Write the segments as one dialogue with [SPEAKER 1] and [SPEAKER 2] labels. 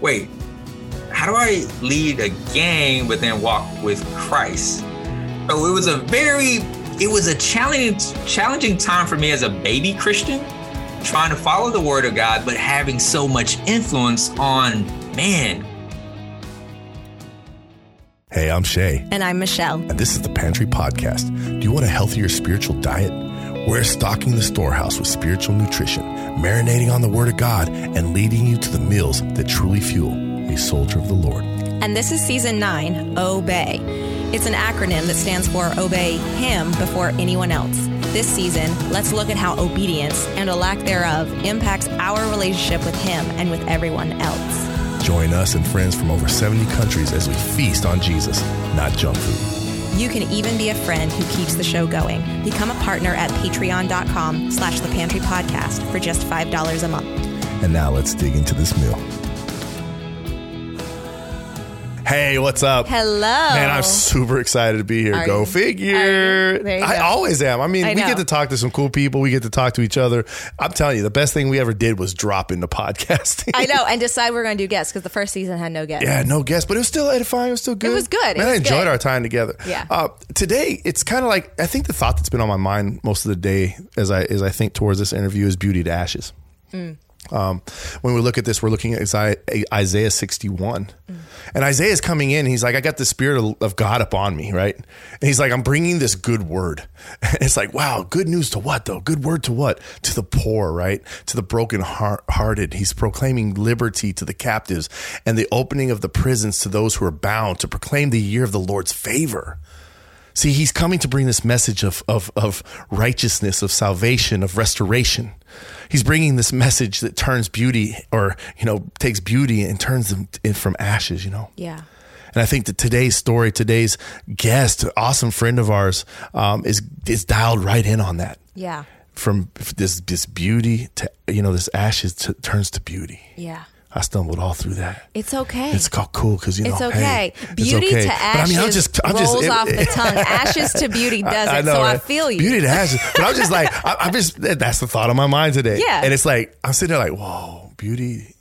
[SPEAKER 1] wait, how do I lead a gang but then walk with Christ? So it was a very, it was a challenging, challenging time for me as a baby Christian, trying to follow the word of God, but having so much influence on man.
[SPEAKER 2] Hey, I'm Shay.
[SPEAKER 3] And I'm Michelle.
[SPEAKER 2] And this is the Pantry Podcast. Do you want a healthier spiritual diet? We're stocking the storehouse with spiritual nutrition, marinating on the Word of God, and leading you to the meals that truly fuel a soldier of the Lord.
[SPEAKER 3] And this is season nine, Obey. It's an acronym that stands for Obey Him before anyone else. This season, let's look at how obedience and a lack thereof impacts our relationship with Him and with everyone else.
[SPEAKER 2] Join us and friends from over 70 countries as we feast on Jesus, not junk food.
[SPEAKER 3] You can even be a friend who keeps the show going. Become a partner at patreon.com slash the pantry podcast for just $5 a month.
[SPEAKER 2] And now let's dig into this meal. Hey, what's up?
[SPEAKER 3] Hello.
[SPEAKER 2] Man, I'm super excited to be here.
[SPEAKER 3] Are
[SPEAKER 2] go
[SPEAKER 3] you?
[SPEAKER 2] figure.
[SPEAKER 3] You
[SPEAKER 2] I
[SPEAKER 3] go.
[SPEAKER 2] always am. I mean,
[SPEAKER 3] I
[SPEAKER 2] we
[SPEAKER 3] know.
[SPEAKER 2] get to talk to some cool people. We get to talk to each other. I'm telling you, the best thing we ever did was drop into podcasting.
[SPEAKER 3] I know, and decide we're going to do guests because the first season had no guests.
[SPEAKER 2] Yeah, no guests, but it was still edifying. It was still good.
[SPEAKER 3] It was good.
[SPEAKER 2] Man, I enjoyed
[SPEAKER 3] good.
[SPEAKER 2] our time together.
[SPEAKER 3] Yeah.
[SPEAKER 2] Uh, today, it's kind of like I think the thought that's been on my mind most of the day as I as I think towards this interview is beauty to ashes.
[SPEAKER 3] Mm.
[SPEAKER 2] Um, when we look at this, we're looking at Isaiah, Isaiah 61.
[SPEAKER 3] Mm.
[SPEAKER 2] And Isaiah is coming in. He's like, I got the spirit of, God upon me, right? And he's like, I'm bringing this good word. it's like, wow, good news to what though? Good word to what? To the poor, right? To the broken hearted. He's proclaiming liberty to the captives and the opening of the prisons to those who are bound to proclaim the year of the Lord's favor. See, he's coming to bring this message of, of, of righteousness, of salvation, of restoration. He's bringing this message that turns beauty or, you know, takes beauty and turns them from ashes, you know.
[SPEAKER 3] Yeah.
[SPEAKER 2] And I think that today's story, today's guest, awesome friend of ours, um, is, is dialed right in on that.
[SPEAKER 3] Yeah.
[SPEAKER 2] From this, this beauty to, you know, this ashes to, turns to beauty.
[SPEAKER 3] Yeah.
[SPEAKER 2] I stumbled all through that.
[SPEAKER 3] It's okay.
[SPEAKER 2] It's called cool because you know
[SPEAKER 3] It's okay.
[SPEAKER 2] hey, it's
[SPEAKER 3] beauty
[SPEAKER 2] okay.
[SPEAKER 3] to
[SPEAKER 2] But
[SPEAKER 3] ashes
[SPEAKER 2] I mean, I'm just, I'm just,
[SPEAKER 3] rolls
[SPEAKER 2] it-
[SPEAKER 3] off the tongue. Ashes to beauty doesn't.
[SPEAKER 2] I know,
[SPEAKER 3] so I feel you.
[SPEAKER 2] Beauty to ashes. But I'm just like, I, I'm just, that's the thought on my mind today.
[SPEAKER 3] Yeah.
[SPEAKER 2] And it's like, I'm sitting there like, whoa, beauty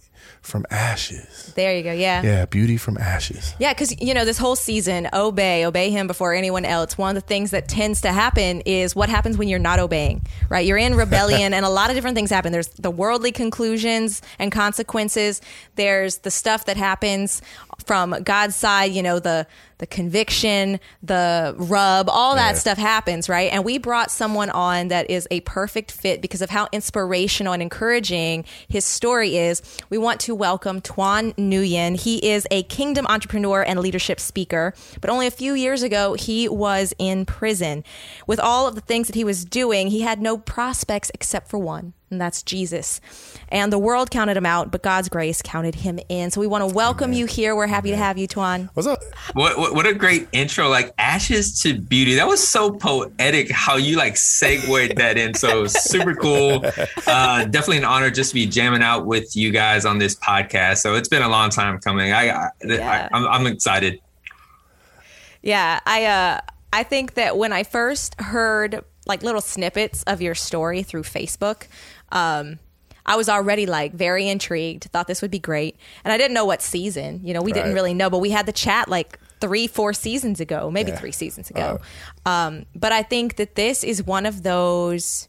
[SPEAKER 2] from ashes.
[SPEAKER 3] there you go. Yeah.
[SPEAKER 2] Yeah, beauty from ashes.
[SPEAKER 3] Yeah, because you know this whole season, obey, obey him before anyone else. One of the things that tends to happen is what happens when you're not obeying. Right, you're in rebellion, and a lot of different things happen. There's the worldly conclusions and consequences. There's the stuff that happens from God's side. You know the the conviction, the rub, all that
[SPEAKER 2] Yeah.
[SPEAKER 3] stuff happens. Right, and we brought someone on that is a perfect fit because of how inspirational and encouraging his story is. We want to welcome Tuan Nguyen. He is a kingdom entrepreneur and leadership speaker, but only a few years ago, he was in prison. With all of the things that he was doing, he had no prospects except for one, and that's Jesus. And the world counted him out, but God's grace counted him in. So we want to welcome you here. We're happy to have you, Tuan.
[SPEAKER 2] What's up?
[SPEAKER 1] What, what what a great intro! Like ashes to beauty. That was so poetic. How you like segued that in. So super cool. Uh, definitely an honor just to be jamming out with you guys on this podcast. So it's been a long time coming. I, I,
[SPEAKER 3] Yeah.
[SPEAKER 1] I I'm, I'm excited.
[SPEAKER 3] Yeah, I uh I think that when I first heard like little snippets of your story through Facebook, um I was already like very intrigued, thought this would be great. And I didn't know what season, you know, we didn't really know, but we had the chat like 3 4 seasons ago, maybe
[SPEAKER 2] Yeah.
[SPEAKER 3] 3 seasons ago. Um but I think that this is one of those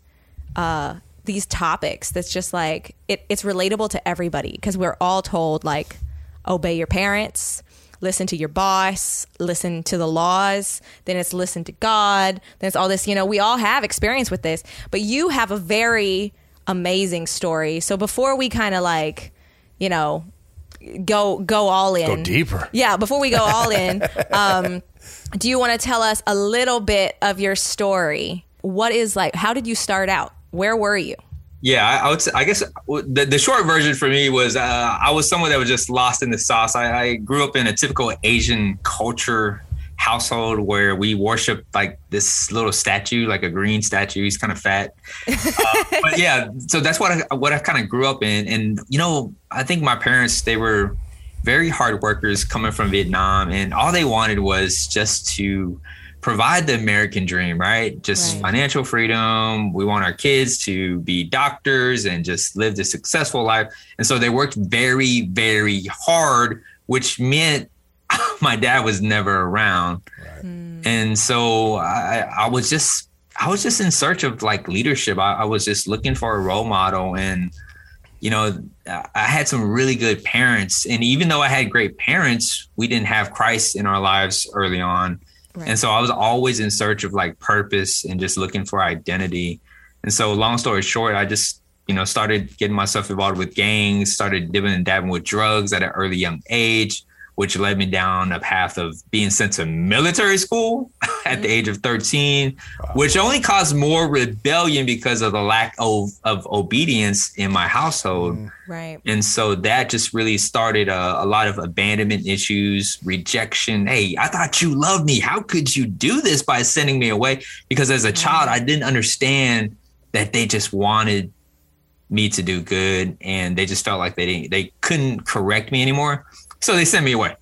[SPEAKER 3] uh these topics that's just like it, it's relatable to everybody because we're all told like obey your parents listen to your boss listen to the laws then it's listen to god then it's all this you know we all have experience with this but you have a very amazing story so before we kind of like you know go go all in
[SPEAKER 2] Go deeper.
[SPEAKER 3] yeah before we go all in um do you want to tell us a little bit of your story what is like how did you start out where were you
[SPEAKER 1] Yeah, I, I would. Say, I guess the, the short version for me was uh, I was someone that was just lost in the sauce. I, I grew up in a typical Asian culture household where we worship like this little statue, like a green statue. He's kind of fat, uh, but yeah. So that's what I what I kind of grew up in, and you know, I think my parents they were very hard workers coming from Vietnam, and all they wanted was just to provide the American dream, right? Just
[SPEAKER 3] Right.
[SPEAKER 1] financial freedom. We want our kids to be doctors and just live this successful life. And so they worked very, very hard, which meant my dad was never around. Hmm. And so I, I was just I was just in search of like leadership. I, I was just looking for a role model and you know, I had some really good parents. And even though I had great parents, we didn't have Christ in our lives early on.
[SPEAKER 3] Right.
[SPEAKER 1] And so I was always in search of like purpose and just looking for identity. And so, long story short, I just, you know, started getting myself involved with gangs, started dipping and dabbing with drugs at an early young age, which led me down a path of being sent to military school at the age of 13, which only caused more rebellion because of the lack of, of obedience in my household. Mm.
[SPEAKER 3] Right.
[SPEAKER 1] And so that just really started a, a lot of abandonment issues, rejection. Hey, I thought you loved me. How could you do this by sending me away? Because as a child, I didn't understand that they just wanted me to do good and they just felt like they didn't, they couldn't correct me anymore. So they sent me away.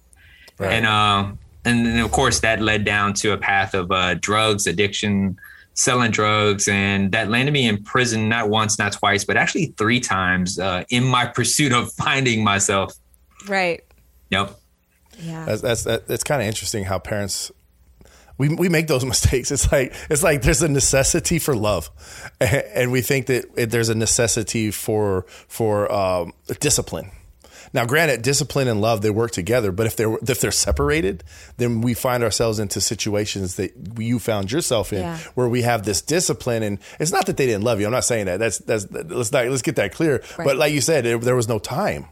[SPEAKER 2] Right.
[SPEAKER 1] And uh, and then of course that led down to a path of uh, drugs addiction, selling drugs, and that landed me in prison not once, not twice, but actually three times uh, in my pursuit of finding myself.
[SPEAKER 3] Right.
[SPEAKER 1] Yep.
[SPEAKER 3] Yeah.
[SPEAKER 2] That's that's that's kind of interesting how parents we we make those mistakes. It's like it's like there's a necessity for love, and we think that it, there's a necessity for for um, discipline. Now, granted, discipline and love they work together, but if they're if they're separated, then we find ourselves into situations that you found yourself in,
[SPEAKER 3] Yeah.
[SPEAKER 2] where we have this discipline, and it's not that they didn't love you. I'm not saying that. That's that's let's not let's get that clear.
[SPEAKER 3] Right.
[SPEAKER 2] But like you said, there, there was no time.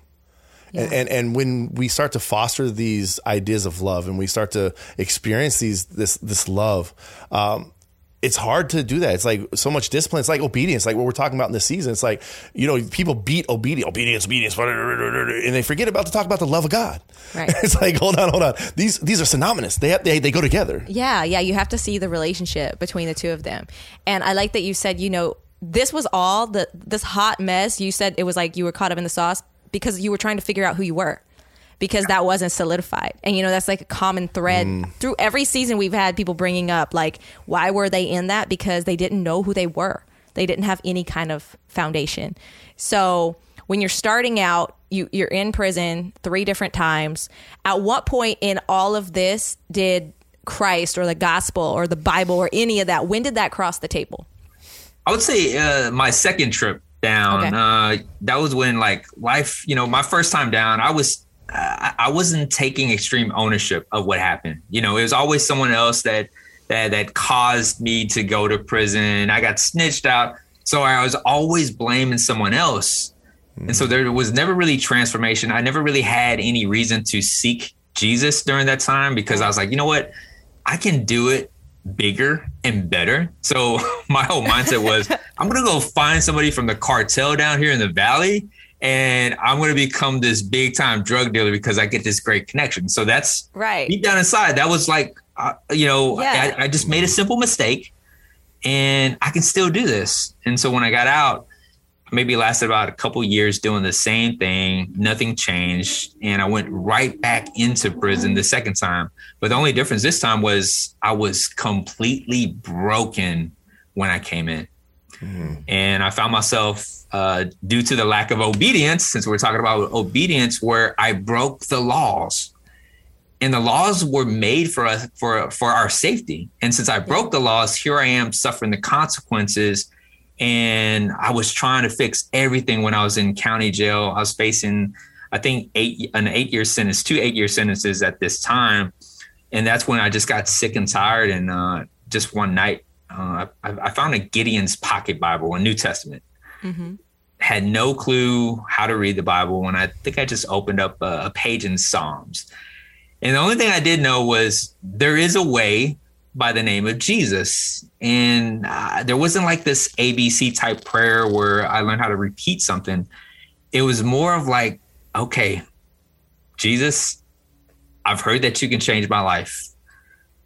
[SPEAKER 2] And, and and when we start to foster these ideas of love and we start to experience these this this love um it's hard to do that. It's like so much discipline. It's like obedience, like what we're talking about in this season. It's like, you know, people beat obedience, obedience, obedience, and they forget about to talk about the love of God.
[SPEAKER 3] Right.
[SPEAKER 2] It's like, hold on, hold on. These these are synonymous. They have, they they go together.
[SPEAKER 3] Yeah, yeah, you have to see the relationship between the two of them. And I like that you said, you know, this was all the this hot mess. You said it was like you were caught up in the sauce because you were trying to figure out who you were. Because that wasn't solidified. And you know, that's like a common thread through every season we've had people bringing up like why were they in that because they didn't know who they were. They didn't have any kind of foundation. So, when you're starting out, you, you're in prison three different times. At what point in all of this did Christ or the gospel or the Bible or any of that, when did that cross the table?
[SPEAKER 1] I would say uh, my second trip down.
[SPEAKER 3] Okay.
[SPEAKER 1] Uh, that was when like life. You know, my first time down, I was I wasn't taking extreme ownership of what happened. You know, it was always someone else that that that caused me to go to prison. I got snitched out, so I was always blaming someone else. And so mm. there was never really transformation. I never really had any reason to seek Jesus during that time because I was like, you know what? I can do it bigger and better. So my whole mindset was I'm going to go find somebody from the cartel down here in the valley and I'm going to become this big time drug dealer because I get this great connection. So that's
[SPEAKER 3] Right.
[SPEAKER 1] deep down inside. That was like, uh, you know,
[SPEAKER 3] Yeah.
[SPEAKER 1] I, I just made a simple mistake and I can still do this. And so when I got out, maybe lasted about a couple years doing the same thing. Nothing changed. And I went right back into prison the second time. But the only difference this time was I was completely broken when I came in. And I found myself, uh, due to the lack of obedience, since we're talking about obedience, where I broke the laws. And the laws were made for us for for our safety. And since I broke the laws, here I am suffering the consequences and I was trying to fix everything when I was in county jail. I was facing, I think, eight an eight year sentence, two eight year sentences at this time, and that's when I just got sick and tired. And uh, just one night, uh, I, I found a Gideon's Pocket Bible, a New Testament. Had no clue how to read the Bible, and I think I just opened up a, a page in Psalms. And the only thing I did know was there is a way by the name of Jesus. And uh, there wasn't like this ABC type prayer where I learned how to repeat something. It was more of like, okay, Jesus, I've heard that you can change my life.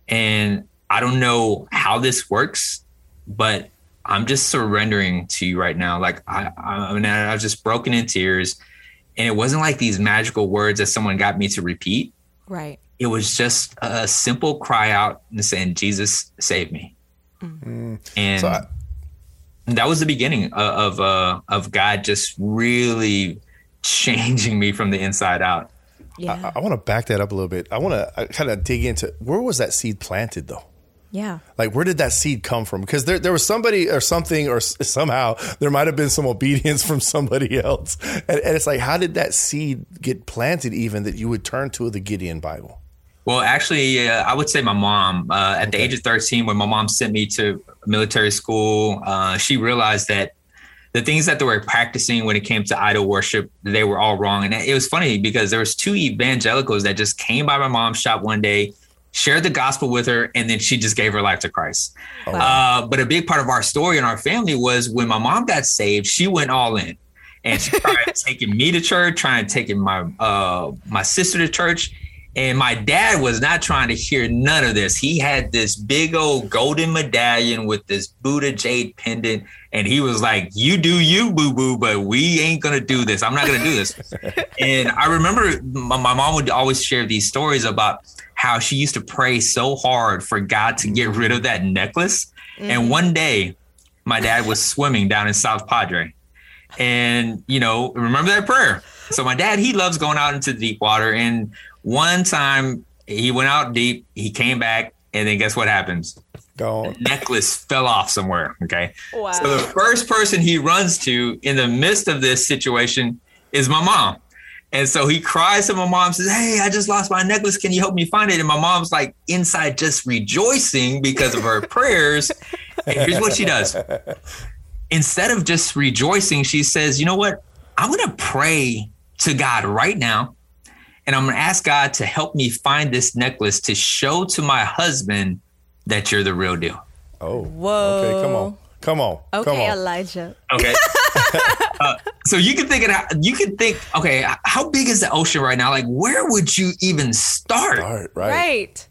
[SPEAKER 1] And I don't know how this works, but I'm just surrendering to you right now. Like I, I, mean, I was just broken in tears. And it wasn't like these magical words that someone got me to repeat
[SPEAKER 3] Right.
[SPEAKER 1] it was just a simple cry out and saying, Jesus, save me. And
[SPEAKER 2] So I-
[SPEAKER 1] that was the beginning of, of, uh, of God just really changing me from the inside out.
[SPEAKER 3] Yeah.
[SPEAKER 2] I, I want to back that up a little bit. I want to kind of dig into where was that seed planted though?
[SPEAKER 3] yeah.
[SPEAKER 2] Like, where did that seed come from? Because there, there was somebody or something, or s- somehow there might have been some obedience from somebody else. And, and it's like, how did that seed get planted even that you would turn to the Gideon Bible?
[SPEAKER 1] Well, actually, uh, I would say my mom. Uh, at the age of 13, when my mom sent me to military school, uh, she realized that the things that they were practicing when it came to idol worship, they were all wrong. And it was funny because there was two evangelicals that just came by my mom's shop one day, shared the gospel with her, and then she just gave her life to Christ. Uh, but a big part of our story and our family was when my mom got saved, she went all in. And she tried taking me to church, trying to taking my uh, my sister to church. And my dad was not trying to hear none of this. He had this big old golden medallion with this Buddha jade pendant. And he was like, You do you, boo boo, but we ain't going to do this. I'm not going to do this. and I remember my, my mom would always share these stories about how she used to pray so hard for God to get rid of that necklace. And mm-hmm. one day, my dad was swimming down in South Padre. And, you know, remember that prayer. So my dad, he loves going out into deep water. And one time he went out deep, he came back, and then guess what happens?
[SPEAKER 2] Gone.
[SPEAKER 1] Necklace fell off somewhere. Okay.
[SPEAKER 3] Wow.
[SPEAKER 1] So the first person he runs to in the midst of this situation is my mom. And so he cries to my mom, says, Hey, I just lost my necklace. Can you help me find it? And my mom's like inside just rejoicing because of her prayers. And here's what she does. Instead of just rejoicing, she says, You know what? I'm going to pray to God right now. And I'm going to ask God to help me find this necklace to show to my husband that you're the real deal.
[SPEAKER 2] Oh.
[SPEAKER 3] Whoa.
[SPEAKER 2] Okay, come on. Come on.
[SPEAKER 3] Okay,
[SPEAKER 2] come on.
[SPEAKER 3] Elijah.
[SPEAKER 1] Okay. uh, so you can think it. that. You can think, okay, how big is the ocean right now? Like, where would you even start?
[SPEAKER 2] All right, right.
[SPEAKER 3] Right.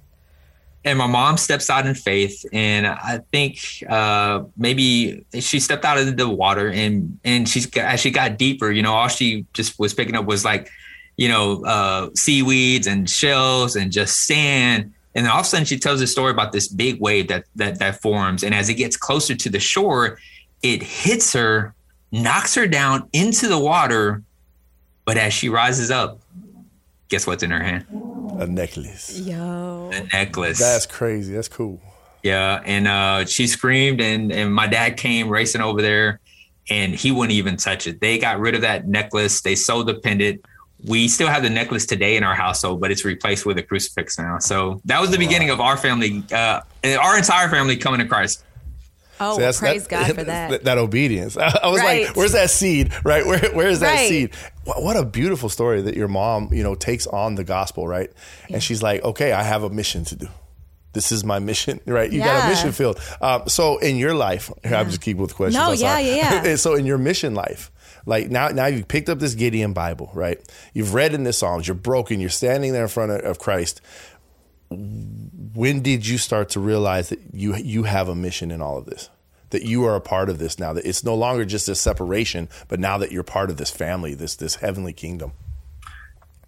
[SPEAKER 1] And my mom steps out in faith, and I think uh, maybe she stepped out of the water, and and she's got, as she got deeper, you know, all she just was picking up was like, you know, uh, seaweeds and shells and just sand. And then all of a sudden, she tells a story about this big wave that that that forms, and as it gets closer to the shore, it hits her, knocks her down into the water. But as she rises up, guess what's in her hand?
[SPEAKER 2] A necklace.
[SPEAKER 3] Yo.
[SPEAKER 1] A necklace.
[SPEAKER 2] That's crazy. That's cool.
[SPEAKER 1] Yeah, and uh, she screamed, and and my dad came racing over there, and he wouldn't even touch it. They got rid of that necklace. They sold the pendant. We still have the necklace today in our household, but it's replaced with a crucifix now. So that was the beginning of our family, uh, our entire family coming to Christ.
[SPEAKER 3] Oh,
[SPEAKER 2] See, that's-
[SPEAKER 3] praise
[SPEAKER 2] that-
[SPEAKER 3] God for that.
[SPEAKER 2] That, obedience. I, I was
[SPEAKER 3] Right.
[SPEAKER 2] like, "Where's that seed? Right? Where, where is that
[SPEAKER 3] Right.
[SPEAKER 2] seed?" What, what a beautiful story that your mom, you know, takes on the gospel, right? And she's like, "Okay, I have a mission to do. This is my mission, right? You got a mission field. Um, so in your life, here, I'm just keep with questions.
[SPEAKER 3] No, yeah, yeah, yeah.
[SPEAKER 2] so in your mission life, like now, now you've picked up this Gideon Bible, right? You've read in the Psalms. You're broken. You're standing there in front of, of Christ. When did you start to realize that you you have a mission in all of this? That you are a part of this now. That it's no longer just a separation, but now that you're part of this family, this this heavenly kingdom.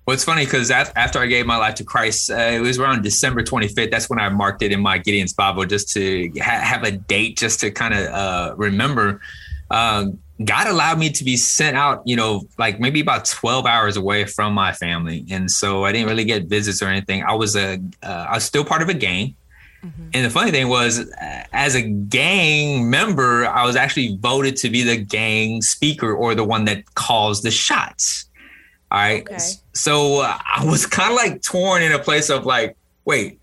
[SPEAKER 1] Well, it's funny because after I gave my life to Christ, uh, it was around December 25th. That's when I marked it in my Gideon's Bible just to ha- have a date, just to kind of uh, remember. Uh, God allowed me to be sent out, you know, like maybe about 12 hours away from my family. And so I didn't really get visits or anything. I was a, uh, I was still part of a gang. And the funny thing was, uh, as a gang member, I was actually voted to be the gang speaker or the one that calls the shots. All right.
[SPEAKER 3] Okay.
[SPEAKER 1] So uh, I was kind of like torn in a place of like, wait,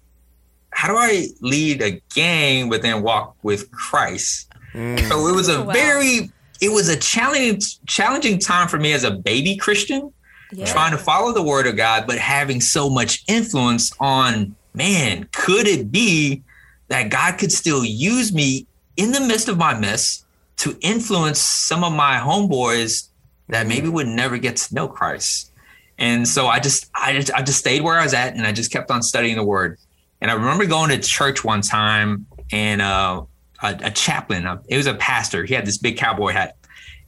[SPEAKER 1] how do I lead a gang but then walk with Christ? So it was a
[SPEAKER 3] Wow.
[SPEAKER 1] very, it was a challenging, challenging time for me as a baby Christian
[SPEAKER 3] Yeah.
[SPEAKER 1] trying to follow the word of God, but having so much influence on man, could it be that God could still use me in the midst of my mess to influence some of my homeboys that maybe would never get to know Christ? And so I just, I just, I just stayed where I was at and I just kept on studying the word. And I remember going to church one time and uh, a, a chaplain, it was a pastor. He had this big cowboy hat.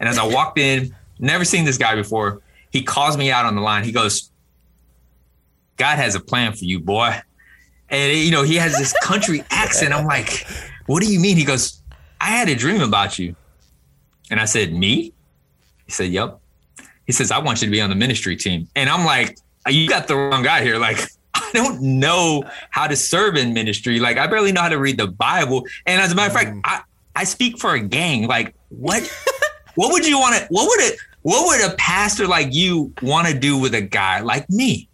[SPEAKER 1] And as I walked in, never seen this guy before, he calls me out on the line. He goes, God has a plan for you, boy. And you know, he has this country accent. I'm like, what do you mean? He goes, I had a dream about you. And I said, Me? He said, Yep. He says, I want you to be on the ministry team. And I'm like, you got the wrong guy here. Like, don't know how to serve in ministry. Like, I barely know how to read the Bible. And as a matter of fact, I, I speak for a gang. Like, what what would you want to what would it what would a pastor like you want to do with a guy like me?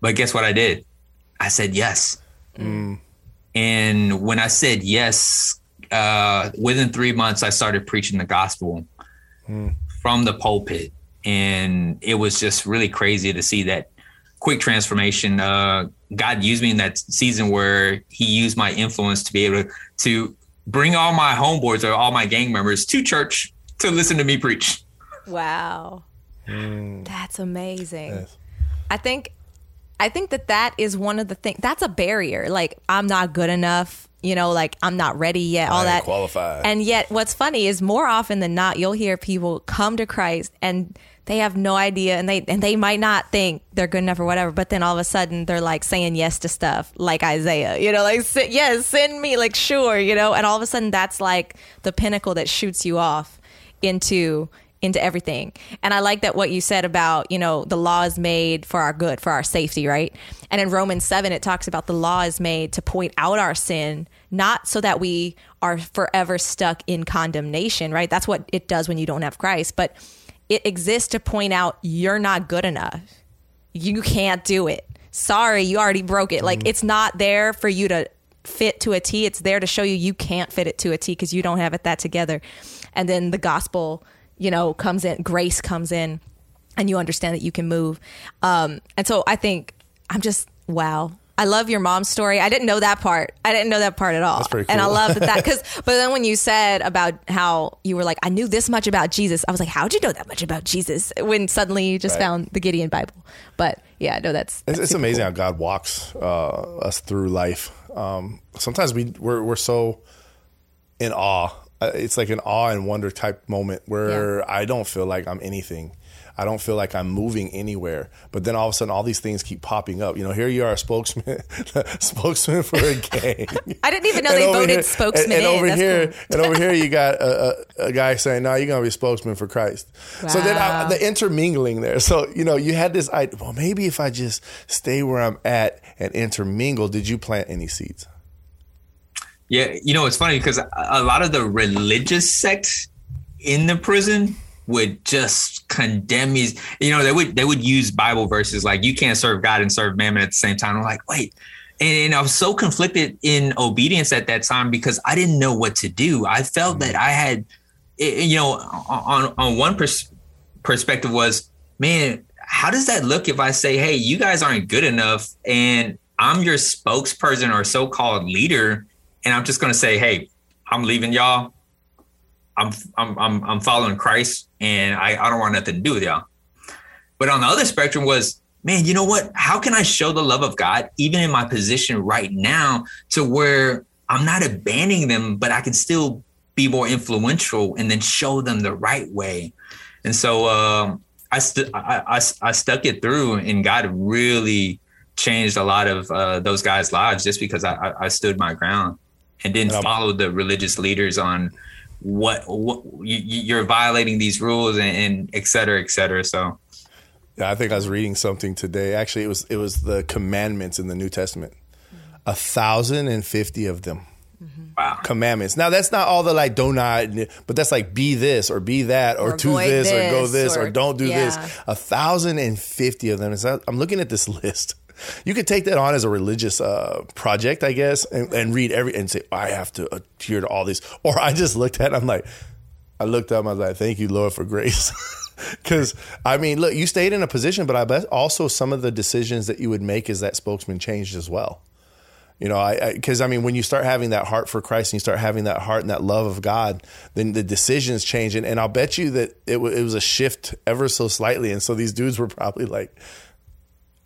[SPEAKER 1] But guess what I did? I said yes. Mm. And when I said yes, uh, within three months, I started preaching the gospel mm. from the pulpit. And it was just really crazy to see that quick transformation. Uh, God used me in that season where He used my influence to be able to, to bring all my homeboys or all my gang members to church to listen to me preach.
[SPEAKER 3] Wow. Mm. That's amazing. Yes. I think I think that that is one of the things that's a barrier. Like I'm not good enough, you know, like I'm not ready yet, all that.
[SPEAKER 2] Qualified.
[SPEAKER 3] And yet what's funny is more often than not you'll hear people come to Christ and they have no idea and they and they might not think they're good enough or whatever, but then all of a sudden they're like saying yes to stuff like Isaiah, you know, like yes, send me like sure, you know, and all of a sudden that's like the pinnacle that shoots you off into into everything. And I like that what you said about, you know, the law is made for our good, for our safety, right? And in Romans 7 it talks about the law is made to point out our sin, not so that we are forever stuck in condemnation, right? That's what it does when you don't have Christ, but it exists to point out you're not good enough. You can't do it. Sorry, you already broke it. Like mm-hmm. it's not there for you to fit to a T. It's there to show you you can't fit it to a T because you don't have it that together. And then the gospel you know, comes in, grace comes in, and you understand that you can move. Um, and so I think I'm just wow. I love your mom's story. I didn't know that part. I didn't know that part at all.
[SPEAKER 2] Cool.
[SPEAKER 3] And I love that because, but then when you said about how you were like, I knew this much about Jesus, I was like, how'd you know that much about Jesus? When suddenly you just right. found the Gideon Bible. But yeah, no, that's,
[SPEAKER 2] that's it's, amazing cool. how God walks uh, us through life. Um, sometimes we we're, we're so in awe uh, it's like an awe and wonder type moment where yeah. I don't feel like I'm anything. I don't feel like I'm moving anywhere. But then all of a sudden, all these things keep popping up. You know, here you are, a spokesman, spokesman for a gang.
[SPEAKER 3] I didn't even know they voted here, spokesman.
[SPEAKER 2] And, and over
[SPEAKER 3] That's
[SPEAKER 2] here, cool. and over here, you got a, a, a guy saying, "No, you're gonna be a spokesman for Christ." Wow. So then I, the intermingling there. So you know, you had this idea. Well, maybe if I just stay where I'm at and intermingle, did you plant any seeds?
[SPEAKER 1] Yeah, you know, it's funny because a lot of the religious sects in the prison would just condemn me. You know, they would they would use Bible verses like "you can't serve God and serve mammon" at the same time. I'm like, wait, and, and, I was so conflicted in obedience at that time because I didn't know what to do. I felt mm-hmm. that I had, you know, on on one pers- perspective was, man, how does that look if I say, hey, you guys aren't good enough, and I'm your spokesperson or so-called leader and I'm just going to say, hey, I'm leaving y'all. I'm I'm I'm, I'm following Christ, and I, I don't want nothing to do with y'all. But on the other spectrum was, man, you know what? How can I show the love of God even in my position right now to where I'm not abandoning them, but I can still be more influential and then show them the right way. And so um, I, st- I, I, I stuck it through, and God really changed a lot of uh, those guys' lives just because I, I stood my ground and didn't follow the religious leaders on what what you, are violating these rules and, and et cetera, et cetera. So,
[SPEAKER 2] yeah, I think I was reading something today. Actually, it was it was the commandments in the New Testament, a thousand and fifty of them. Mm-hmm.
[SPEAKER 1] Wow.
[SPEAKER 2] Commandments. Now that's not all the like don't not, but that's like be this or be that or, or do this, this, or go this or, or don't do yeah. this. A thousand and fifty of them. I'm looking at this list you could take that on as a religious uh, project, I guess, and, and, read every and say, I have to adhere to all these. Or I just looked at it, I'm like, I looked up, I was like, thank you, Lord, for grace. Because, I mean, look, you stayed in a position, but I bet also some of the decisions that you would make as that spokesman changed as well. You know, I because I, I, mean, when you start having that heart for Christ and you start having that heart and that love of God, then the decisions change. And, and I'll bet you that it, w- it was a shift ever so slightly. And so these dudes were probably like,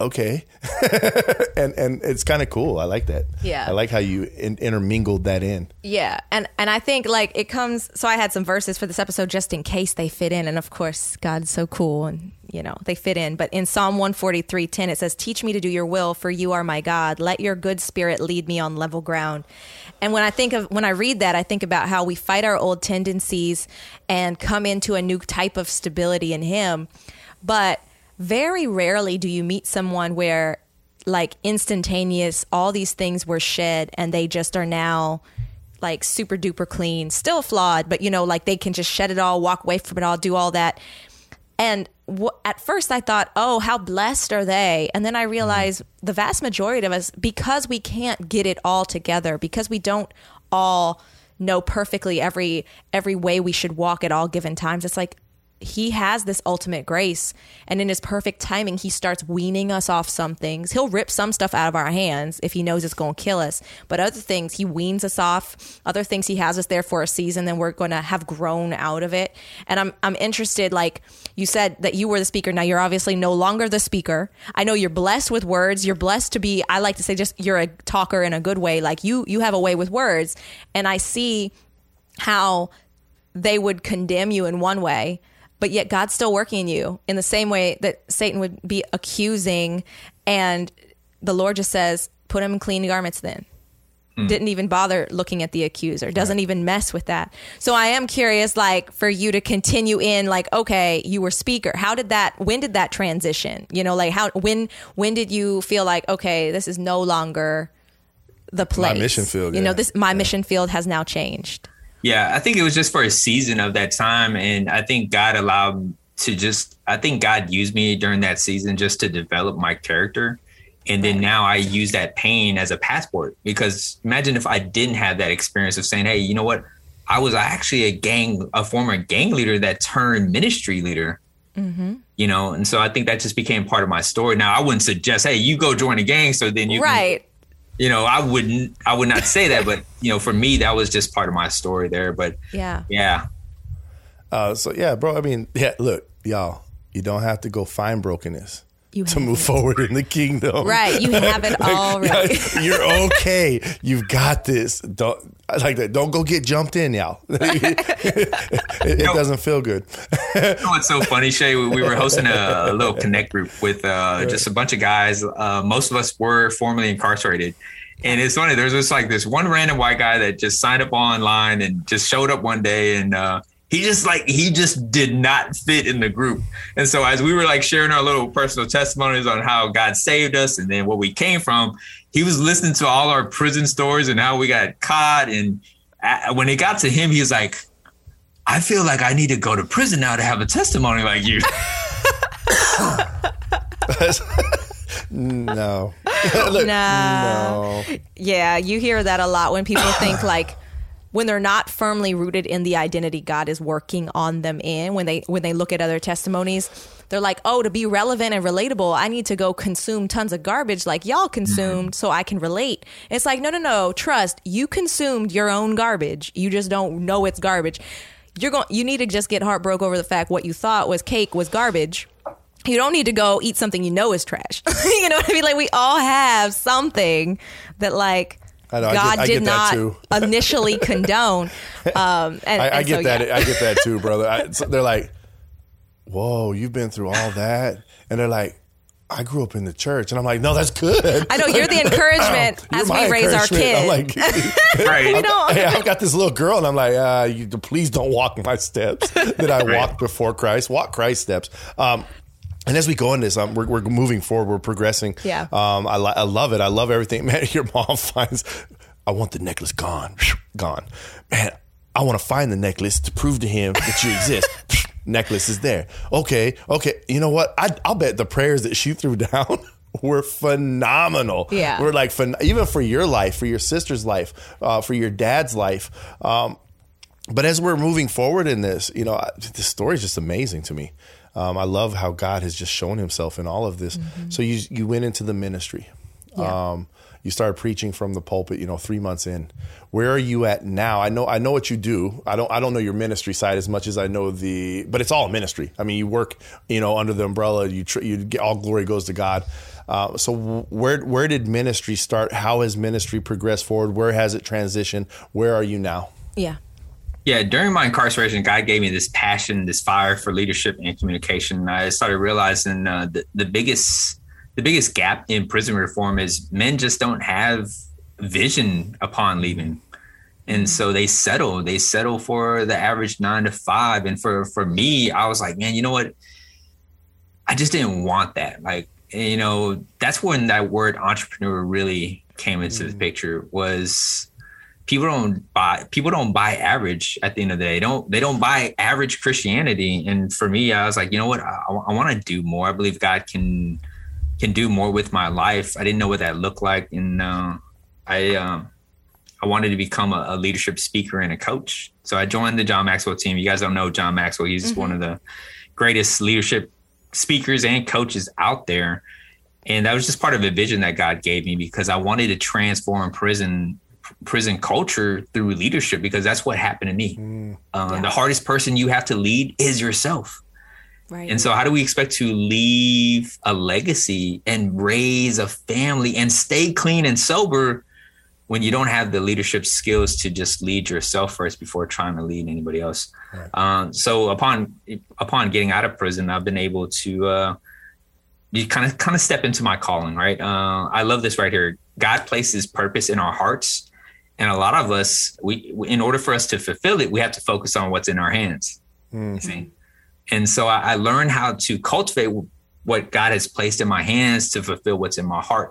[SPEAKER 2] okay, and and it's kind of cool. I like that.
[SPEAKER 3] Yeah.
[SPEAKER 2] I like how you in, intermingled that in.
[SPEAKER 3] Yeah, and and I think like it comes. So I had some verses for this episode just in case they fit in, and of course God's so cool, and you know they fit in. But in Psalm one forty three ten, it says, "Teach me to do your will, for you are my God. Let your good spirit lead me on level ground." And when I think of when I read that, I think about how we fight our old tendencies and come into a new type of stability in Him, but very rarely do you meet someone where like instantaneous all these things were shed and they just are now like super duper clean still flawed but you know like they can just shed it all walk away from it all do all that. And wh- at first i thought oh how blessed are they? And then i mm-hmm. realized the vast majority of us because we can't get it all together because we don't all know perfectly every every way we should walk at all given times it's like he has this ultimate grace and in his perfect timing he starts weaning us off some things. He'll rip some stuff out of our hands if he knows it's going to kill us. But other things he weans us off. Other things he has us there for a season then we're going to have grown out of it. And i'm i'm interested like you said that you were the speaker. Now you're obviously no longer the speaker. I know you're blessed with words. You're blessed to be i like to say just you're a talker in a good way. Like you you have a way with words. And i see how they would condemn you in one way but yet God's still working in you in the same way that Satan would be accusing. And the Lord just says, put him in clean garments then. Hmm. Didn't even bother looking at the accuser, doesn't even mess with that. So I am curious, like, for you to continue in, like, okay, you were speaker. How did that, when did that transition? You know, like, how, when, when did you feel like, okay, this is no longer the place?
[SPEAKER 2] My mission field,
[SPEAKER 3] You know, this, my mission field has now changed.
[SPEAKER 1] Yeah, I think it was just for a season of that time. And I think God allowed to just, I think God used me during that season just to develop my character. And then now I use that pain as a passport because imagine if I didn't have that experience of saying, hey, you know what? I was actually a gang, a former gang leader that turned ministry leader. Mm-hmm. You know, and so I think that just became part of my story. Now, I wouldn't suggest, hey, you go join a gang so then you can
[SPEAKER 3] right.
[SPEAKER 1] You know, I wouldn't, I would not say that, but you know, for me, that was just part of my story there. But
[SPEAKER 3] Yeah.
[SPEAKER 1] yeah,
[SPEAKER 2] Uh, so yeah, bro. I mean, yeah. Look, y'all, you don't have to go find brokenness
[SPEAKER 3] You
[SPEAKER 2] to
[SPEAKER 3] have
[SPEAKER 2] move forward in the kingdom.
[SPEAKER 3] Right. You have it all right.
[SPEAKER 2] You're okay. You've got this. Don't I like that. Don't go get jumped in, y'all. it, it doesn't feel good.
[SPEAKER 1] you know what's so funny, Shay? We we were hosting a, a little connect group with uh, just a bunch of guys. Uh, most of us were formerly incarcerated. And it's funny, there's just like this one random white guy that just signed up online and just showed up one day and uh, he just like he just did not fit in the group. And so as we were like sharing our little personal testimonies on how God saved us and then where we came from, he was listening to all our prison stories and how we got caught. And when it got to him, he was like, I feel like I need to go to prison now to have a testimony like you.
[SPEAKER 2] No. Look,
[SPEAKER 3] Nah.
[SPEAKER 2] No.
[SPEAKER 3] Yeah, you hear that a lot when people think like when they're not firmly rooted in the identity God is working on them in when they when they look at other testimonies they're like oh to be relevant and relatable I need to go consume tons of garbage like y'all consumed mm-hmm. so I can relate. It's like no no no trust you consumed your own garbage. You just don't know it's garbage. You're going you need to just get heartbroken over the fact what you thought was cake was garbage. You don't need to go eat something you know is trash. you know what I mean? Like we all have something that like
[SPEAKER 2] I know, I
[SPEAKER 3] God
[SPEAKER 2] get- I
[SPEAKER 3] did
[SPEAKER 2] get that
[SPEAKER 3] not
[SPEAKER 2] too.
[SPEAKER 3] initially condone. Um, and,
[SPEAKER 2] I, I
[SPEAKER 3] and
[SPEAKER 2] get
[SPEAKER 3] so,
[SPEAKER 2] that.
[SPEAKER 3] yeah.
[SPEAKER 2] I get that too, brother. I, so they're like, "Whoa, you've been through all that," and they're like, "I grew up in the church," and I'm like, "No, that's good."
[SPEAKER 3] I know you're the encouragement
[SPEAKER 2] You're
[SPEAKER 3] as we raise our kids.
[SPEAKER 2] I'm like,
[SPEAKER 1] right.
[SPEAKER 3] We don't.
[SPEAKER 2] hey, I've got this little girl, and I'm like, uh, you, please don't walk my steps that I
[SPEAKER 1] Right.
[SPEAKER 2] walked before Christ. Walk Christ's steps. Um, and as we go in this, um, we're, we're moving forward. We're progressing.
[SPEAKER 3] Yeah.
[SPEAKER 2] Um, I, li- I love it. I love everything. Man, your mom finds, I want the necklace gone. Gone. Man, I want to find the necklace to prove to him that you exist. necklace is there. Okay. Okay. You know what? I, I'll bet the prayers that she threw down were phenomenal.
[SPEAKER 3] Yeah.
[SPEAKER 2] We're like, phen- even for your life, for your sister's life, uh, for your dad's life. Um, but as we're moving forward in this, you know, I- this story is just amazing to me. Um, I love how God has just shown Himself in all of this. So you you went into the ministry.
[SPEAKER 3] Yeah.
[SPEAKER 2] Um, You started preaching from the pulpit, you know, three months in. Where are you at now? I know I know what you do. I don't I don't know your ministry side as much as I know the, but it's all ministry. I mean, you work, you know, under the umbrella. You tr- you get all glory goes to God. Uh, so where where did ministry start? How has ministry progressed forward? Where has it transitioned? Where are you now?
[SPEAKER 3] Yeah.
[SPEAKER 1] Yeah, during my incarceration, God gave me this passion, this fire for leadership and communication. I started realizing uh, the, the biggest the biggest gap in prison reform is men just don't have vision upon leaving. And so they settle. They settle for the average nine to five. And for for me, I was like, man, you know what? I just didn't want that. Like, you know, that's when that word entrepreneur really came into mm. the picture. Was people don't buy people don't buy average at the end of the day. They don't they don't buy average Christianity. And for me, I was like, you know what? I, I want to do more. I believe God can can do more with my life. I didn't know what that looked like, and uh, I um, I wanted to become a, a, leadership speaker and a coach. So I joined the John Maxwell team. You guys don't know John Maxwell. He's mm-hmm. one of the greatest leadership speakers and coaches out there. And that was just part of a vision that God gave me because I wanted to transform prison prison culture through leadership because that's what happened to me. Mm, uh, yeah. The hardest person you have to lead is yourself. Right. And so, how do we expect to leave a legacy and raise a family and stay clean and sober when you don't have the leadership skills to just lead yourself first before trying to lead anybody else? Right. Um, so, upon upon getting out of prison, I've been able to uh, you kind of kind of step into my calling. Right. Uh, I love this right here. God places purpose in our hearts and a lot of us, we, in order for us to fulfill it, we have to focus on what's in our hands. Mm-hmm. See? And so I, I learned how to cultivate what God has placed in my hands to fulfill what's in my heart.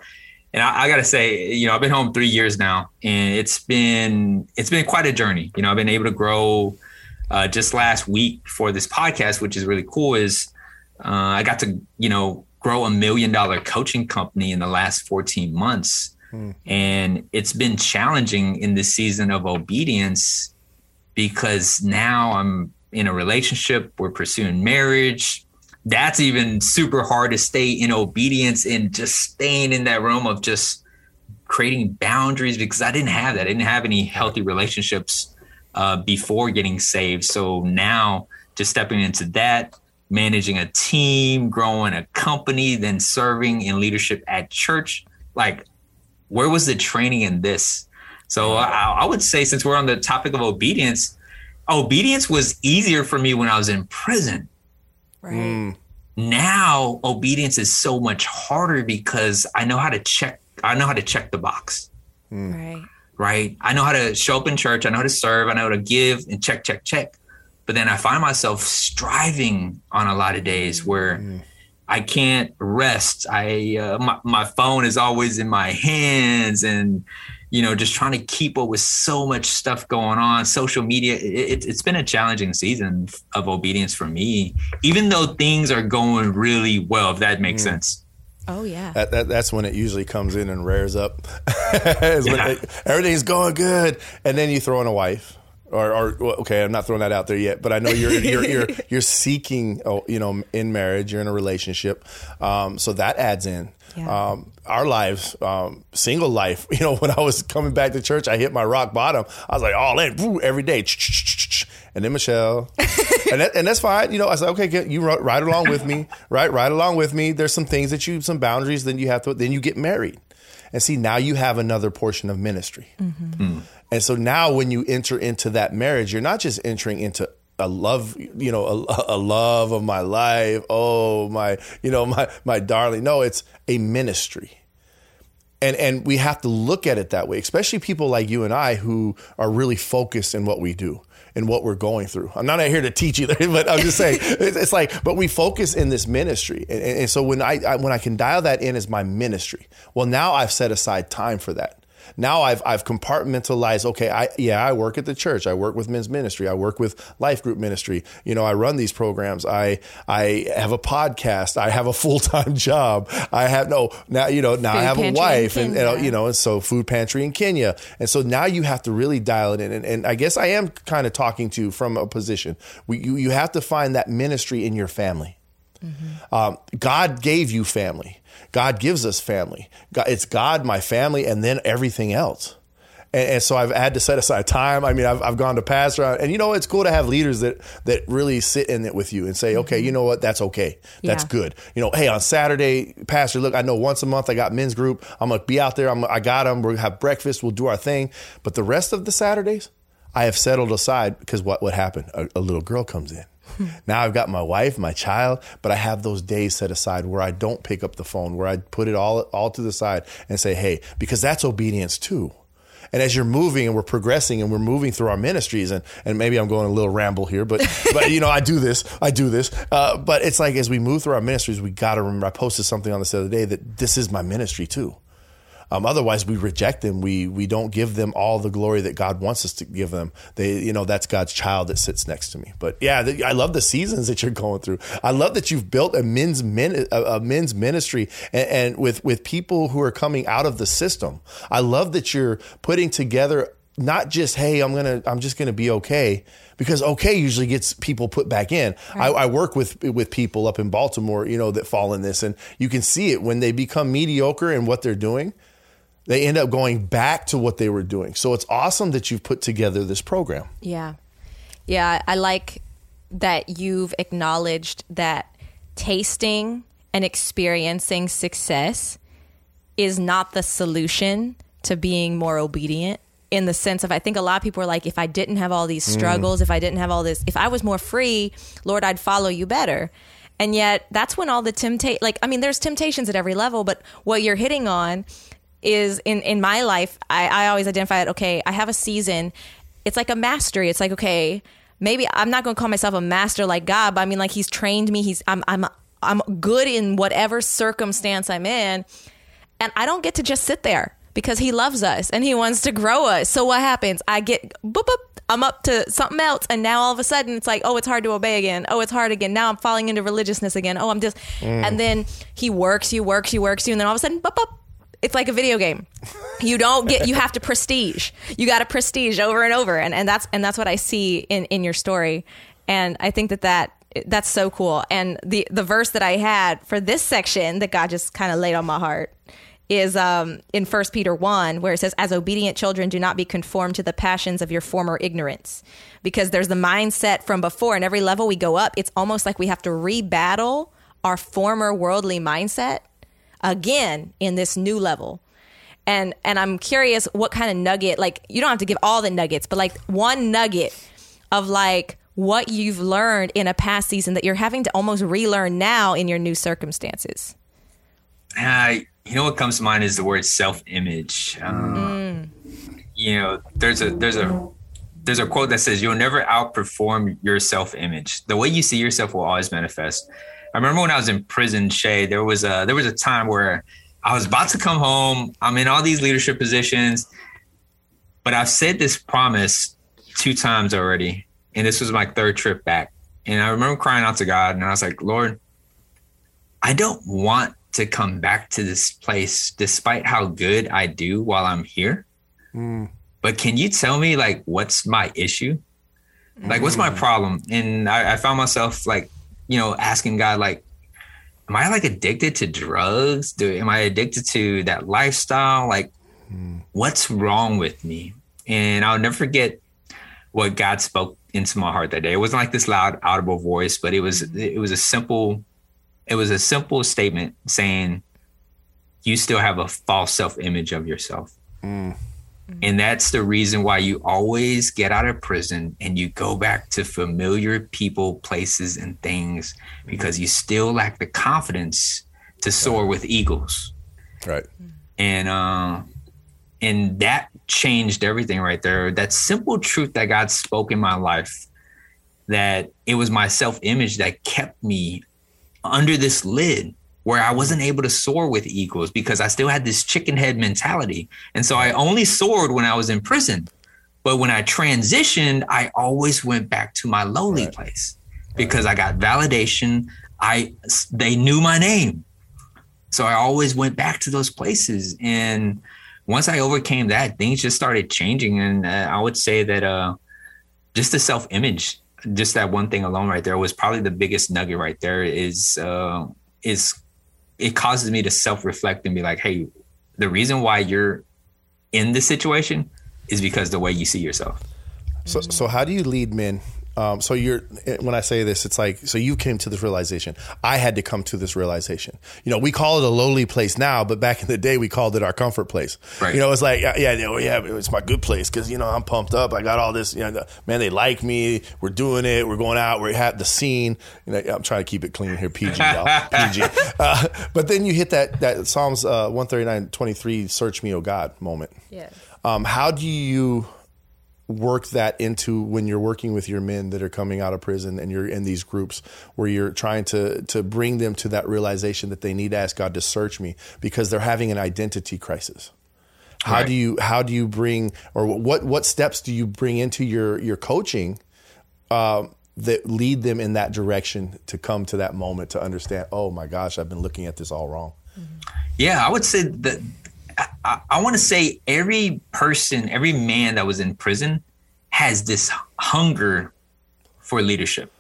[SPEAKER 1] And I, I got to say, you know, I've been home three years now, and it's been it's been quite a journey. You know, I've been able to grow. Uh, just last week for this podcast, which is really cool, is uh, I got to you know grow a million dollar coaching company in the last 14 months Hmm. And it's been challenging in this season of obedience because now I'm in a relationship, we're pursuing marriage. That's even super hard to stay in obedience and just staying in that realm of just creating boundaries because I didn't have that. I didn't have any healthy relationships uh, before getting saved. So now just stepping into that, managing a team, growing a company, then serving in leadership at church. Like where was the training in this? So I, I would say, since we're on the topic of obedience, obedience was easier for me when I was in prison.
[SPEAKER 3] Right. Mm.
[SPEAKER 1] Now obedience is so much harder because I know how to check. I know how to check the box.
[SPEAKER 3] Mm. Right.
[SPEAKER 1] Right. I know how to show up in church. I know how to serve. I know how to give and check, check, check. But then I find myself striving on a lot of days where mm. I can't rest. I uh, my, my phone is always in my hands, and you know, just trying to keep up with so much stuff going on. Social media. It, has been a challenging season of obedience for me, even though things are going really well. If that makes mm. sense.
[SPEAKER 3] Oh yeah.
[SPEAKER 2] That, that, that's when it usually comes in and rears up. yeah. it, everything's going good, and then you throw in a wife or, or okay, I'm not throwing that out there yet, but I know you're you're you're, you're seeking, oh, you know, in marriage, you're in a relationship, um, so that adds in. Yeah. Um, our lives, um, single life. You know, when I was coming back to church, I hit my rock bottom. I was like all in woo, every day, and then Michelle, and that, and that's fine. You know, I said, okay, get, you ride along with me, right? Ride along with me. There's some things that you, some boundaries. Then you have to. Then you get married, and see now you have another portion of ministry. Mm-hmm. Mm. And so now when you enter into that marriage, you're not just entering into a love, you know, a, a, love of my life. Oh, my, you know, my, my darling. No, it's a ministry. And, and we have to look at it that way, especially people like you and I who are really focused in what we do and what we're going through. I'm not here to teach either, but I'm just saying it's like, but we focus in this ministry, and, and so when I, I when I can dial that in as my ministry, well, now I've set aside time for that. Now I've I've compartmentalized. Okay, I yeah, I work at the church. I work with men's ministry. I work with life group ministry. You know, I run these programs. I I have a podcast. I have a full time job. I have no now. You know now food I have a wife, and, and, you know, and so food pantry in Kenya. And so now you have to really dial it in. And, and I guess I am kind of talking to from a position. We, you you have to find that ministry in your family Um, God gave you family. God gives us family. God, it's God, my family, and then everything else. And, and, so I've had to set aside time. I mean, I've, I've gone to pastor, and you know, it's cool to have leaders that that really sit in it with you and say, okay, you know what, that's okay, that's
[SPEAKER 3] Yeah.
[SPEAKER 2] good. You know, hey, on Saturday, pastor, look, I know once a month I got men's group. I'm gonna be out there. I'm, I got them. We're gonna have breakfast. We'll do our thing. But the rest of the Saturdays, I have settled aside because what would happen? A, a little girl comes in. now I've got my wife, my child, but I have those days set aside where I don't pick up the phone, where I put it all all to the side and say, hey, because that's obedience too. And as you're moving and we're progressing and we're moving through our ministries, and, and maybe I'm going a little ramble here, but but you know I do this, I do this. Uh, but it's like as we move through our ministries, we got to remember. I posted something on this the other day that this is my ministry too. Um, otherwise, we reject them. We we don't give them all the glory that God wants us to give them. They, you know, that's God's child that sits next to me. But yeah, I love the seasons that you're going through. I love that you've built a men's min, a, a men's ministry, and, and with with people who are coming out of the system. I love that you're putting together not just hey, I'm gonna, I'm just gonna be okay. Because okay usually gets people put back in. I, I work with with people up in Baltimore, you know, that fall in this, and you can see it when they become mediocre in what they're doing they end up going back to what they were doing. So it's awesome that you've put together this program.
[SPEAKER 3] Yeah. Yeah. I like that you've acknowledged that tasting and experiencing success is not the solution to being more obedient in the sense of I think a lot of people are like, if I didn't have all these mm. struggles, if I didn't have all this, if I was more free, Lord, I'd follow you better. And yet that's when all the temptation, like, I mean, there's temptations at every level, but what you're hitting on is in, in my life, I, I always identify it, okay, I have a season. It's like a mastery. It's like, okay, maybe I'm not going to call myself a master like God, but I mean, like he's trained me. He's, I'm, I'm, I'm good in whatever circumstance I'm in. And I don't get to just sit there because he loves us and he wants to grow us. So what happens? I get boop, boop, I'm up to something else and now all of a sudden it's like, oh, it's hard to obey again. Oh, it's hard again. Now I'm falling into religiousness again. Oh, I'm just mm. and then he works you, works you, works you, and then all of a sudden, boop, boop, it's like a video game. You don't get you have to prestige. You got to prestige over and over and and that's and that's what I see in in your story. And I think that that that's so cool. And the the verse that I had for this section that God just kind of laid on my heart is um, in First Peter one, where it says, "As obedient children, do not be conformed to the passions of your former ignorance," because there's the mindset from before, and every level we go up, it's almost like we have to rebattle our former worldly mindset again in this new level. And and I'm curious what kind of nugget, like you don't have to give all the nuggets, but like one nugget of like what you've learned in a past season that you're having to almost relearn now in your new circumstances.
[SPEAKER 1] Uh, you know what comes to mind is the word self-image. Uh, You know, there's a there's a there's a quote that says you'll never outperform your self-image. The way you see yourself will always manifest. I remember when I was in prison, Shay, there was a there was a time where I was about to come home. I'm in all these leadership positions, but I've said this promise two times already, and this was my third trip back. And I remember crying out to God, and I was like, Lord, I don't want to come back to this place despite how good I do while I'm here. Hmm. But can you tell me like what's my issue? Like what's my hmm. problem? And I, I found myself like, you know, asking God like, am I like addicted to drugs? Do am I addicted to that lifestyle? Like, hmm. what's wrong with me? And I'll never forget what God spoke into my heart that day. It wasn't like this loud, audible voice, but it was it was a simple it was a simple statement saying you still have a false self-image of yourself hmm. Mm-hmm. and that's the reason why you always get out of prison and you go back to familiar people places and things mm-hmm. because you still lack the confidence to soar with eagles.
[SPEAKER 2] Right. Mm-hmm.
[SPEAKER 1] and uh and that changed everything right there. That simple truth that god spoke in my life that it was my self-image that kept me under this lid where I wasn't able to soar with eagles because I still had this chicken head mentality. And so I only soared when I was in prison. But when I transitioned, I always went back to my lowly
[SPEAKER 2] Right.
[SPEAKER 1] place because I got validation. I they knew my name. So I always went back to those places and once I overcame that, things just started changing and uh, I would say that uh just the self-image just that one thing alone right there was probably the biggest nugget right there is uh, is it causes me to self reflect and be like, hey, the reason why you're in this situation is because the way you see yourself.
[SPEAKER 2] So, so how do you lead men? Um, so you're when I say this, it's like so you came to this realization. I had to come to this realization. You know, we call it a lowly place now, but back in the day, we called it our comfort place.
[SPEAKER 1] Right.
[SPEAKER 2] You know, it's like yeah, yeah, yeah it's my good place because you know I'm pumped up. I got all this. You know, man, they like me. We're doing it. We're going out. We're at the scene. You know, I'm trying to keep it clean here, PG, y'all. PG. Uh, but then you hit that that Psalms uh, 139, 23, "Search me, O God" moment.
[SPEAKER 3] Yeah.
[SPEAKER 2] Um, how do you work that into when you're working with your men that are coming out of prison and you're in these groups where you're trying to to bring them to that realization that they need to ask God to search me because they're having an identity crisis. How
[SPEAKER 1] Right.
[SPEAKER 2] do you how do you bring or what what steps do you bring into your your coaching um, that lead them in that direction to come to that moment to understand? Oh my gosh, I've been looking at this all wrong.
[SPEAKER 1] Yeah, I would say that I, I want to say every person, every man that was in prison has this hunger for leadership.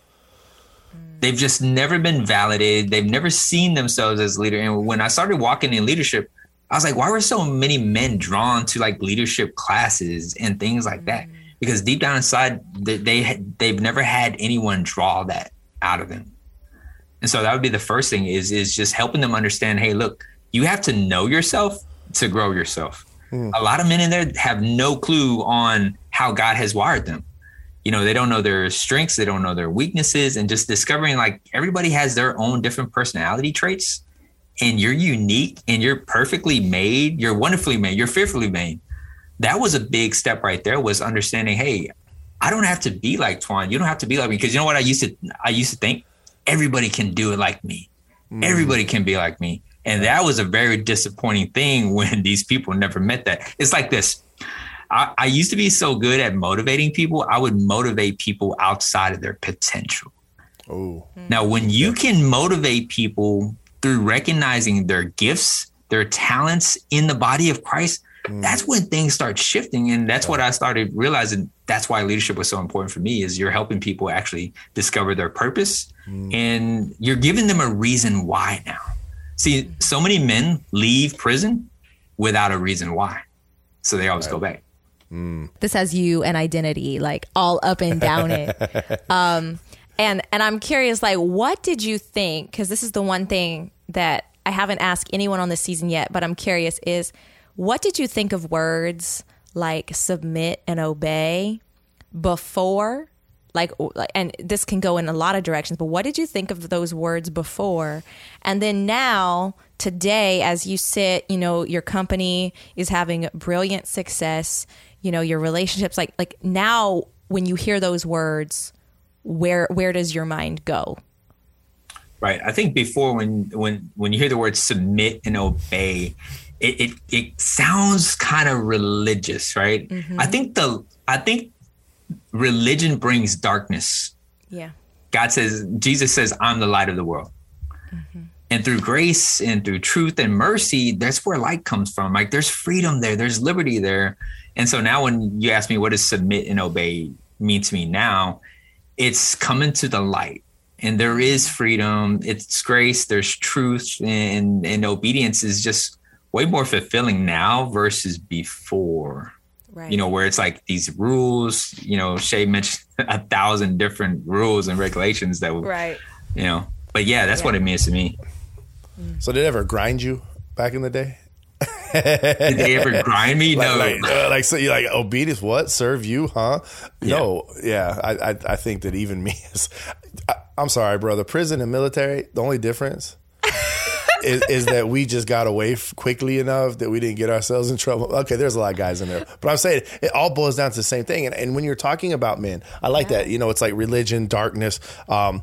[SPEAKER 1] They've just never been validated. They've never seen themselves as leader. And when I started walking in leadership, I was like, why were so many men drawn to like leadership classes and things like that? Mm. Because deep down inside, they, they they've never had anyone draw that out of them. And so that would be the first thing is is just helping them understand, hey, look, you have to know yourself to grow yourself. Hmm. A lot of men in there have no clue on how God has wired them. You know, they don't know their strengths, they don't know their weaknesses, and just discovering like everybody has their own different personality traits, and you're unique and you're perfectly made, you're wonderfully made, you're fearfully made. That was a big step right there, was understanding, hey, I don't have to be like Tuan. You don't have to be like me. Because you know what I used to I used to think? Everybody can do it like me. Hmm. Everybody can be like me. And that was a very disappointing thing when these people never met that. It's like this. I, I used to be so good at motivating people. I would motivate people outside of their potential.
[SPEAKER 2] Oh,
[SPEAKER 1] Now, when you can motivate people through recognizing their gifts, their talents in the body of Christ, mm. that's when things start shifting. And that's what I started realizing. That's why leadership was so important for me is you're helping people actually discover their purpose mm. and you're giving them a reason why now. See, so many men leave prison without a reason why. So they always go back.
[SPEAKER 3] this has you and identity like all up and down it um and and i'm curious like what did you think because this is the one thing that i haven't asked anyone on this season yet but i'm curious is what did you think of words like submit and obey before like and this can go in a lot of directions but what did you think of those words before and then now today as you sit you know your company is having brilliant success you know your relationships like like now when you hear those words where where does your mind go
[SPEAKER 1] Right. I think before when when when you hear the word submit and obey, it it, it sounds kind of religious, right? Mm-hmm. I think the I think religion brings darkness.
[SPEAKER 3] yeah
[SPEAKER 1] God says Jesus says I'm the light of the world. Mm-hmm. And through grace and through truth and mercy, that's where light comes from. Like there's freedom there, there's liberty there. And so now when you ask me what does submit and obey mean to me now, it's coming to the light. And there is freedom, it's grace, there's truth, and and obedience is just way more fulfilling now versus before
[SPEAKER 3] right
[SPEAKER 1] you know, where it's like these rules, you know, Shay mentioned a thousand different rules and regulations that, would
[SPEAKER 3] right
[SPEAKER 1] you know, but yeah, that's
[SPEAKER 3] Yeah.
[SPEAKER 1] what it means to me.
[SPEAKER 2] so did it ever grind you back in the day?
[SPEAKER 1] Did they ever grind me?
[SPEAKER 2] like,
[SPEAKER 1] no.
[SPEAKER 2] like, uh, like so you're like obedience what serve you huh no yeah I, I i think that even me is I, i'm sorry brother prison and military the only difference is, is that we just got away f- quickly enough that we didn't get ourselves in trouble okay there's a lot of guys in there but i'm saying it all boils down to the same thing and, and when you're talking about men i like that you know it's like religion darkness um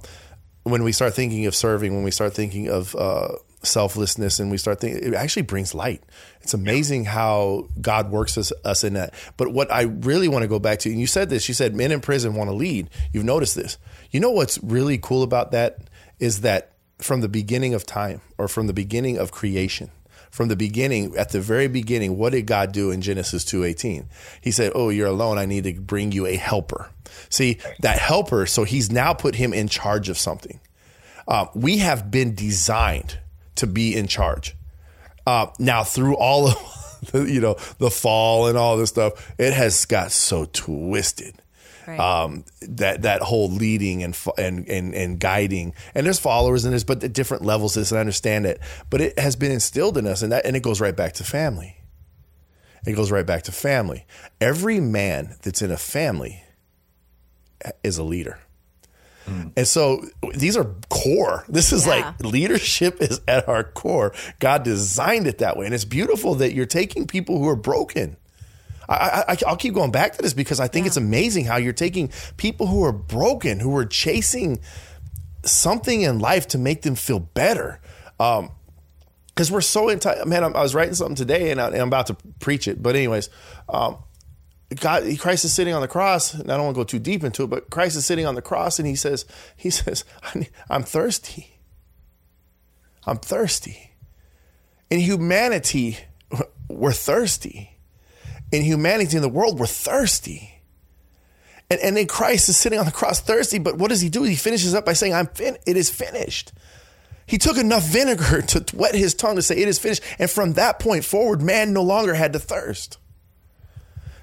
[SPEAKER 2] when we start thinking of serving, when we start thinking of uh, selflessness, and we start thinking, it actually brings light. It's amazing how God works us, us in that. But what I really want to go back to, and you said this, you said men in prison want to lead. You've noticed this. You know what's really cool about that is that from the beginning of time or from the beginning of creation, from the beginning, at the very beginning, what did God do in Genesis 2:18? He said, "Oh, you're alone. I need to bring you a helper." See, that helper, so he's now put him in charge of something. Uh, we have been designed to be in charge. Uh, now, through all of you know the fall and all this stuff, it has got so twisted.
[SPEAKER 3] Right.
[SPEAKER 2] Um, that that whole leading and and and and guiding, and there's followers and there's but the different levels. of This and I understand it, but it has been instilled in us, and that and it goes right back to family. It goes right back to family. Every man that's in a family is a leader. And so these are core. This is
[SPEAKER 3] Yeah.
[SPEAKER 2] like leadership is at our core. God designed it that way. And it's beautiful that you're taking people who are broken. I, I, I'll keep going back to this because I think it's amazing how you're taking people who are broken, who are chasing something in life to make them feel better. Um, because we're so entitled. Man, I was writing something today, and, I, I'm about to preach it. But anyways, um, God, Christ is sitting on the cross, and I don't want to go too deep into it, but Christ is sitting on the cross, and he says, he says, I'm thirsty. I'm thirsty. In humanity, we're thirsty. In humanity, in the world, we're thirsty. And, and then Christ is sitting on the cross thirsty, but what does he do? He finishes up by saying, I'm fin- it is finished. He took enough vinegar to wet his tongue to say, It is finished. And from that point forward, man no longer had to thirst.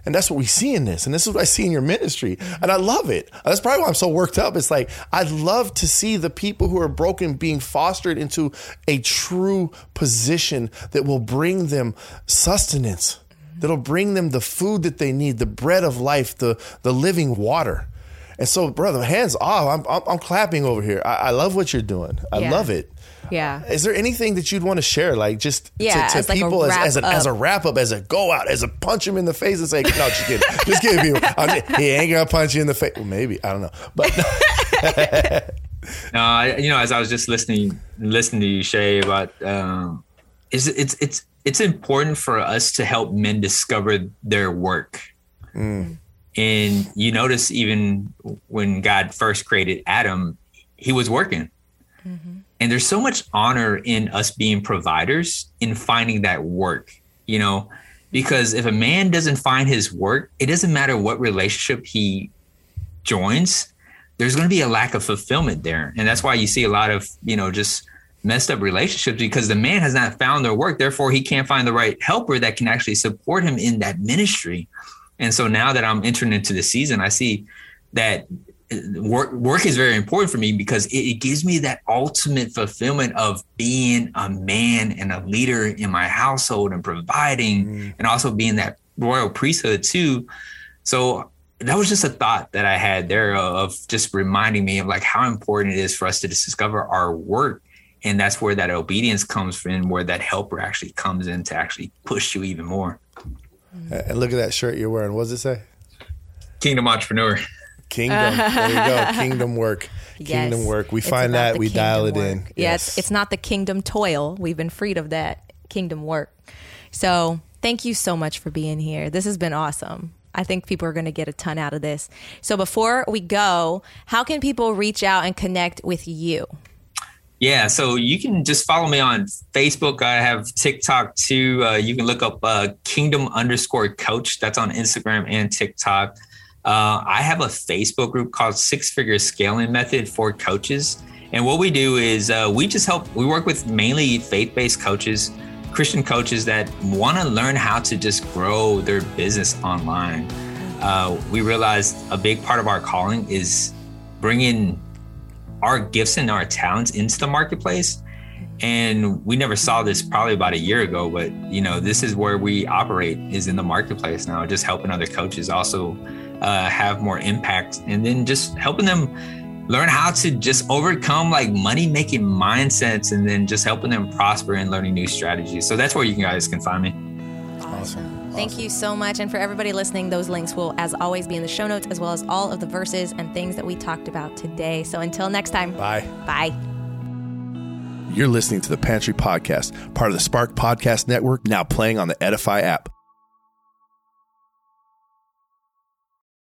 [SPEAKER 2] And that's what we see in this. And this is what I see in your ministry. And I love it. That's probably why I'm so worked up. It's like, I'd love to see the people who are broken being fostered into a true position that will bring them sustenance, that'll bring them the food that they need, the bread of life, the, the living water. And so, brother, hands off. I'm, I'm, I'm clapping over here. I, I love what you're doing. I
[SPEAKER 3] Yeah.
[SPEAKER 2] love it.
[SPEAKER 3] Yeah.
[SPEAKER 2] Is there anything that you'd want to share, like just
[SPEAKER 3] Yeah,
[SPEAKER 2] to, to
[SPEAKER 3] as like a
[SPEAKER 2] people as, as, a,
[SPEAKER 3] wrap
[SPEAKER 2] as a
[SPEAKER 3] up.
[SPEAKER 2] wrap up, as a go out, as a punch him in the face and say, no, just kidding, just kidding, people. I'm he ain't gonna punch you in the face. Well, maybe I don't know, but
[SPEAKER 1] No, I, you know, as I was just listening, listening to you, Shay, about um, is it's it's it's important for us to help men discover their work. Mm. And you notice even when God first created Adam, he was working. Mm-hmm. And there's so much honor in us being providers in finding that work, you know, because if a man doesn't find his work, it doesn't matter what relationship he joins, there's going to be a lack of fulfillment there. And that's why you see a lot of, you know, just messed up relationships because the man has not found their work. Therefore, he can't find the right helper that can actually support him in that ministry. And so now that I'm entering into the season, I see that work work is very important for me because it, it gives me that ultimate fulfillment of being a man and a leader in my household and providing mm. and also being that royal priesthood too. So that was just a thought that I had there of just reminding me of like how important it is for us to discover our work. And that's where that obedience comes from, where that helper actually comes in to actually push you even more.
[SPEAKER 2] and look at that shirt you're wearing. What does it say?
[SPEAKER 1] Kingdom entrepreneur.
[SPEAKER 2] Kingdom. there you go. Kingdom work. Kingdom
[SPEAKER 3] Yes.
[SPEAKER 2] work. We
[SPEAKER 3] It's
[SPEAKER 2] find that we dial it
[SPEAKER 3] kingdom
[SPEAKER 2] in.
[SPEAKER 3] work. Yeah, it's, it's not the kingdom toil. We've been freed of that kingdom work. So thank you so much for being here. This has been awesome. I think people are going to get a ton out of this. So before we go, how can people reach out and connect with you?
[SPEAKER 1] Yeah, so you can just follow me on Facebook. I have TikTok too. Uh, you can look up uh, Kingdom underscore Coach. That's on Instagram and TikTok. Uh, I have a Facebook group called Six Figure Scaling Method for coaches. And what we do is uh, we just help, we work with mainly faith based coaches, Christian coaches that want to learn how to just grow their business online. Uh, we realized a big part of our calling is bringing our gifts and our talents into the marketplace. And we never saw this probably about a year ago but you know this is where we operate is in the marketplace now just helping other coaches also uh, have more impact and then just helping them learn how to just overcome like money making mindsets and then just helping them prosper and learning new strategies. So that's where you guys can find me
[SPEAKER 2] Awesome.
[SPEAKER 3] Thank you so much. And for everybody listening, those links will, as always, be in the show notes, as well as all of the verses and things that we talked about today. So until next time,
[SPEAKER 2] Bye.
[SPEAKER 3] bye.
[SPEAKER 2] You're listening to the Pantry Podcast, part of the Spark Podcast Network, now playing on the Edify app.